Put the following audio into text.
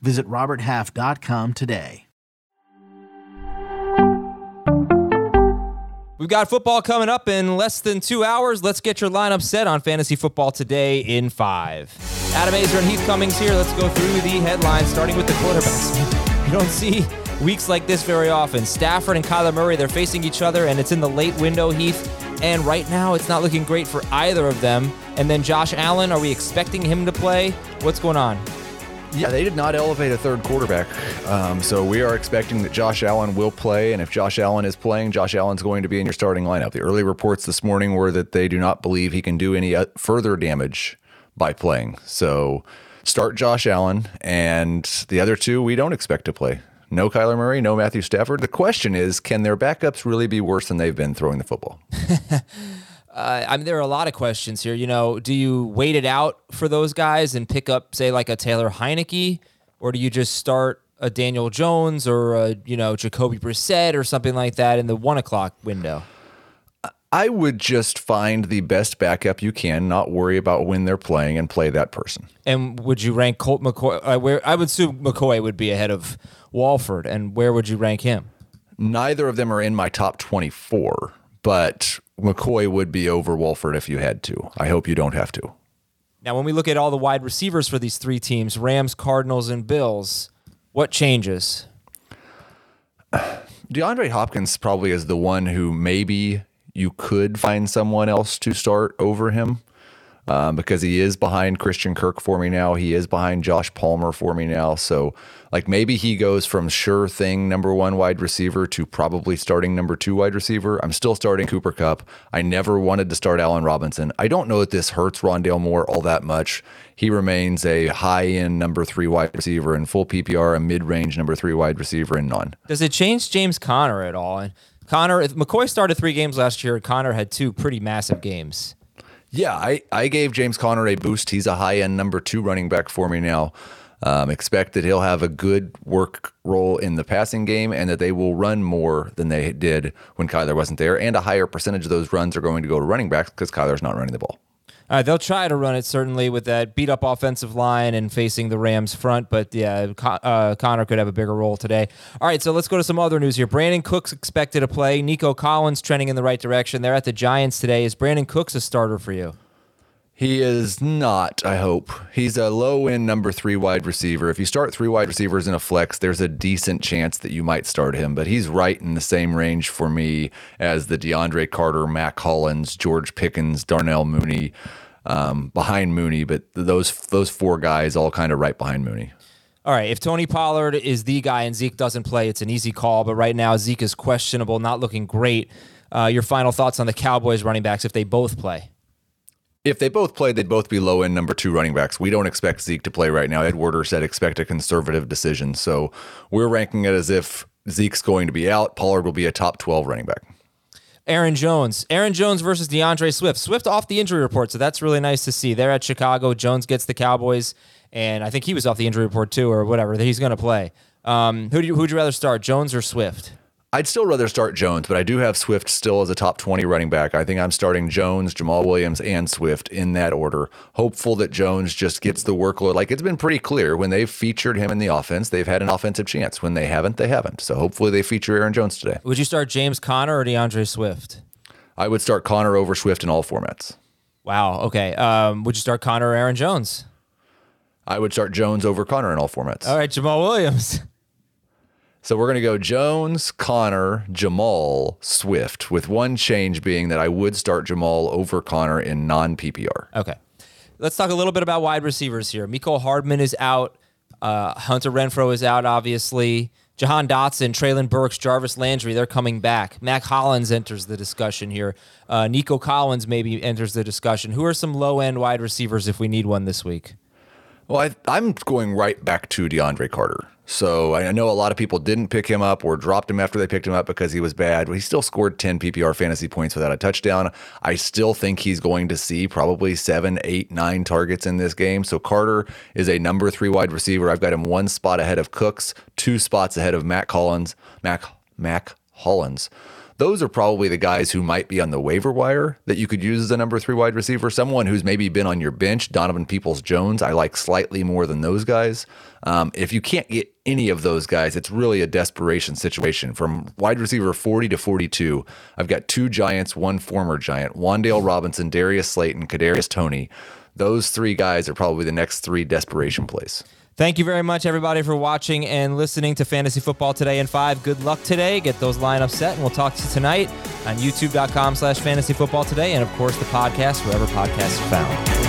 Visit RobertHalf.com today. We've got football coming up in less than two hours. Let's get your lineup set on fantasy football today in five. Adam Aizer and Heath Cummings here. Let's go through the headlines, starting with the quarterbacks. You don't see weeks like this very often. Stafford and Kyler Murray, they're facing each other, and it's in the late window, Heath. And right now, it's not looking great for either of them. And then Josh Allen, are we expecting him to play? What's going on? Yeah, they did not elevate a third quarterback. Um, so we are expecting that Josh Allen will play. And if Josh Allen is playing, Josh Allen's going to be in your starting lineup. The early reports this morning were that they do not believe he can do any uh, further damage by playing. So start Josh Allen. And the other two, we don't expect to play. No Kyler Murray, no Matthew Stafford. The question is, can their backups really be worse than they've been throwing the football? Uh, I mean, there are a lot of questions here. You know, do you wait it out for those guys and pick up, say, like a Taylor Heinicke, or do you just start a Daniel Jones or a you know Jacoby Brissett or something like that in the one o'clock window? I would just find the best backup you can, not worry about when they're playing, and play that person. And would you rank Colt McCoy? Uh, where I would assume McCoy would be ahead of Wolford, and where would you rank him? Neither of them are in my top twenty-four, but McCoy would be over Wolford if you had to. I hope you don't have to. Now, when we look at all the wide receivers for these three teams Rams, Cardinals, and Bills what changes? DeAndre Hopkins probably is the one who maybe you could find someone else to start over him um, because he is behind Christian Kirk for me now. He is behind Josh Palmer for me now. So, like, maybe he goes from sure thing number one wide receiver to probably starting number two wide receiver. I'm still starting Cooper Kupp. I never wanted to start Allen Robinson. I don't know that this hurts Rondale Moore all that much. He remains a high end number three wide receiver in full PPR, a mid range number three wide receiver in none. Does it change James Conner at all? And Conner, if McCoy started three games last year. Conner had two pretty massive games. Yeah, I, I gave James Conner a boost. He's a high end number two running back for me now. Um, expect that he'll have a good work role in the passing game and that they will run more than they did when Kyler wasn't there. And a higher percentage of those runs are going to go to running backs because Kyler's not running the ball. Uh, they'll try to run it certainly with that beat up offensive line and facing the Rams front, but yeah, Con- uh, Conner could have a bigger role today. All right, so let's go to some other news here. Brandin Cooks expected to play. Nico Collins trending in the right direction. They're at the Giants today. Is Brandin Cooks a starter for you? He is not, I hope. He's a low end number three wide receiver. If you start three wide receivers in a flex, there's a decent chance that you might start him, but he's right in the same range for me as the DeAndre Carter, Mack Hollins, George Pickens, Darnell Mooney, um, behind Mooney, but those those four guys all kind of right behind Mooney. All right, if Tony Pollard is the guy and Zeke doesn't play, it's an easy call, but right now Zeke is questionable, not looking great. Uh, your final thoughts on the Cowboys running backs if they both play? If they both played, they'd both be low end number two running backs. We don't expect Zeke to play right now. Ed Werder said expect a conservative decision. So we're ranking it as if Zeke's going to be out. Pollard will be a top 12 running back. Aaron Jones. Aaron Jones versus D'Andre Swift. Swift off the injury report, so that's really nice to see. They're at Chicago. Jones gets the Cowboys, and I think he was off the injury report too, or whatever. He's going to play. Um, who you, who'd you rather start, Jones or Swift? I'd still rather start Jones, but I do have Swift still as a top 20 running back. I think I'm starting Jones, Jamaal Williams, and Swift in that order. Hopeful that Jones just gets the workload. Like it's been pretty clear when they've featured him in the offense, they've had an offensive chance. When they haven't, they haven't. So hopefully they feature Aaron Jones today. Would you start James Conner or D'Andre Swift? I would start Conner over Swift in all formats. Wow. Okay. Um, would you start Conner or Aaron Jones? I would start Jones over Conner in all formats. All right, Jamal Williams. So we're going to go Jones, Conner, Jamaal, Swift, with one change being that I would start Jamaal over Conner in non PPR. Okay. Let's talk a little bit about wide receivers here. Mecole Hardman is out. Uh, Hunter Renfrow is out, obviously. Jahan Dotson, Treylon Burks, Jarvis Landry, they're coming back. Mack Hollins enters the discussion here. Uh, Nico Collins maybe enters the discussion. Who are some low end wide receivers if we need one this week? Well, I, I'm going right back to DeAndre Carter. So I know a lot of people didn't pick him up or dropped him after they picked him up because he was bad. But he still scored 10 PPR fantasy points without a touchdown. I still think he's going to see probably seven, eight, nine targets in this game. So Carter is a number three wide receiver. I've got him one spot ahead of Cooks, two spots ahead of Matt Collins, Mac Mac Hollins those are probably the guys who might be on the waiver wire that you could use as a number three wide receiver. Someone who's maybe been on your bench, Donovan Peoples Jones, I like slightly more than those guys. Um, if you can't get any of those guys, it's really a desperation situation. From wide receiver 40 to 42, I've got two Giants, one former Giant, Wan'Dale Robinson, Darius Slayton, Kadarius Toney. Those three guys are probably the next three desperation plays. Thank you very much, everybody, for watching and listening to Fantasy Football Today in 5. Good luck today. Get those lineups set, and we'll talk to you tonight on youtube.com slash fantasy football today, and, of course, the podcast, wherever podcasts are found.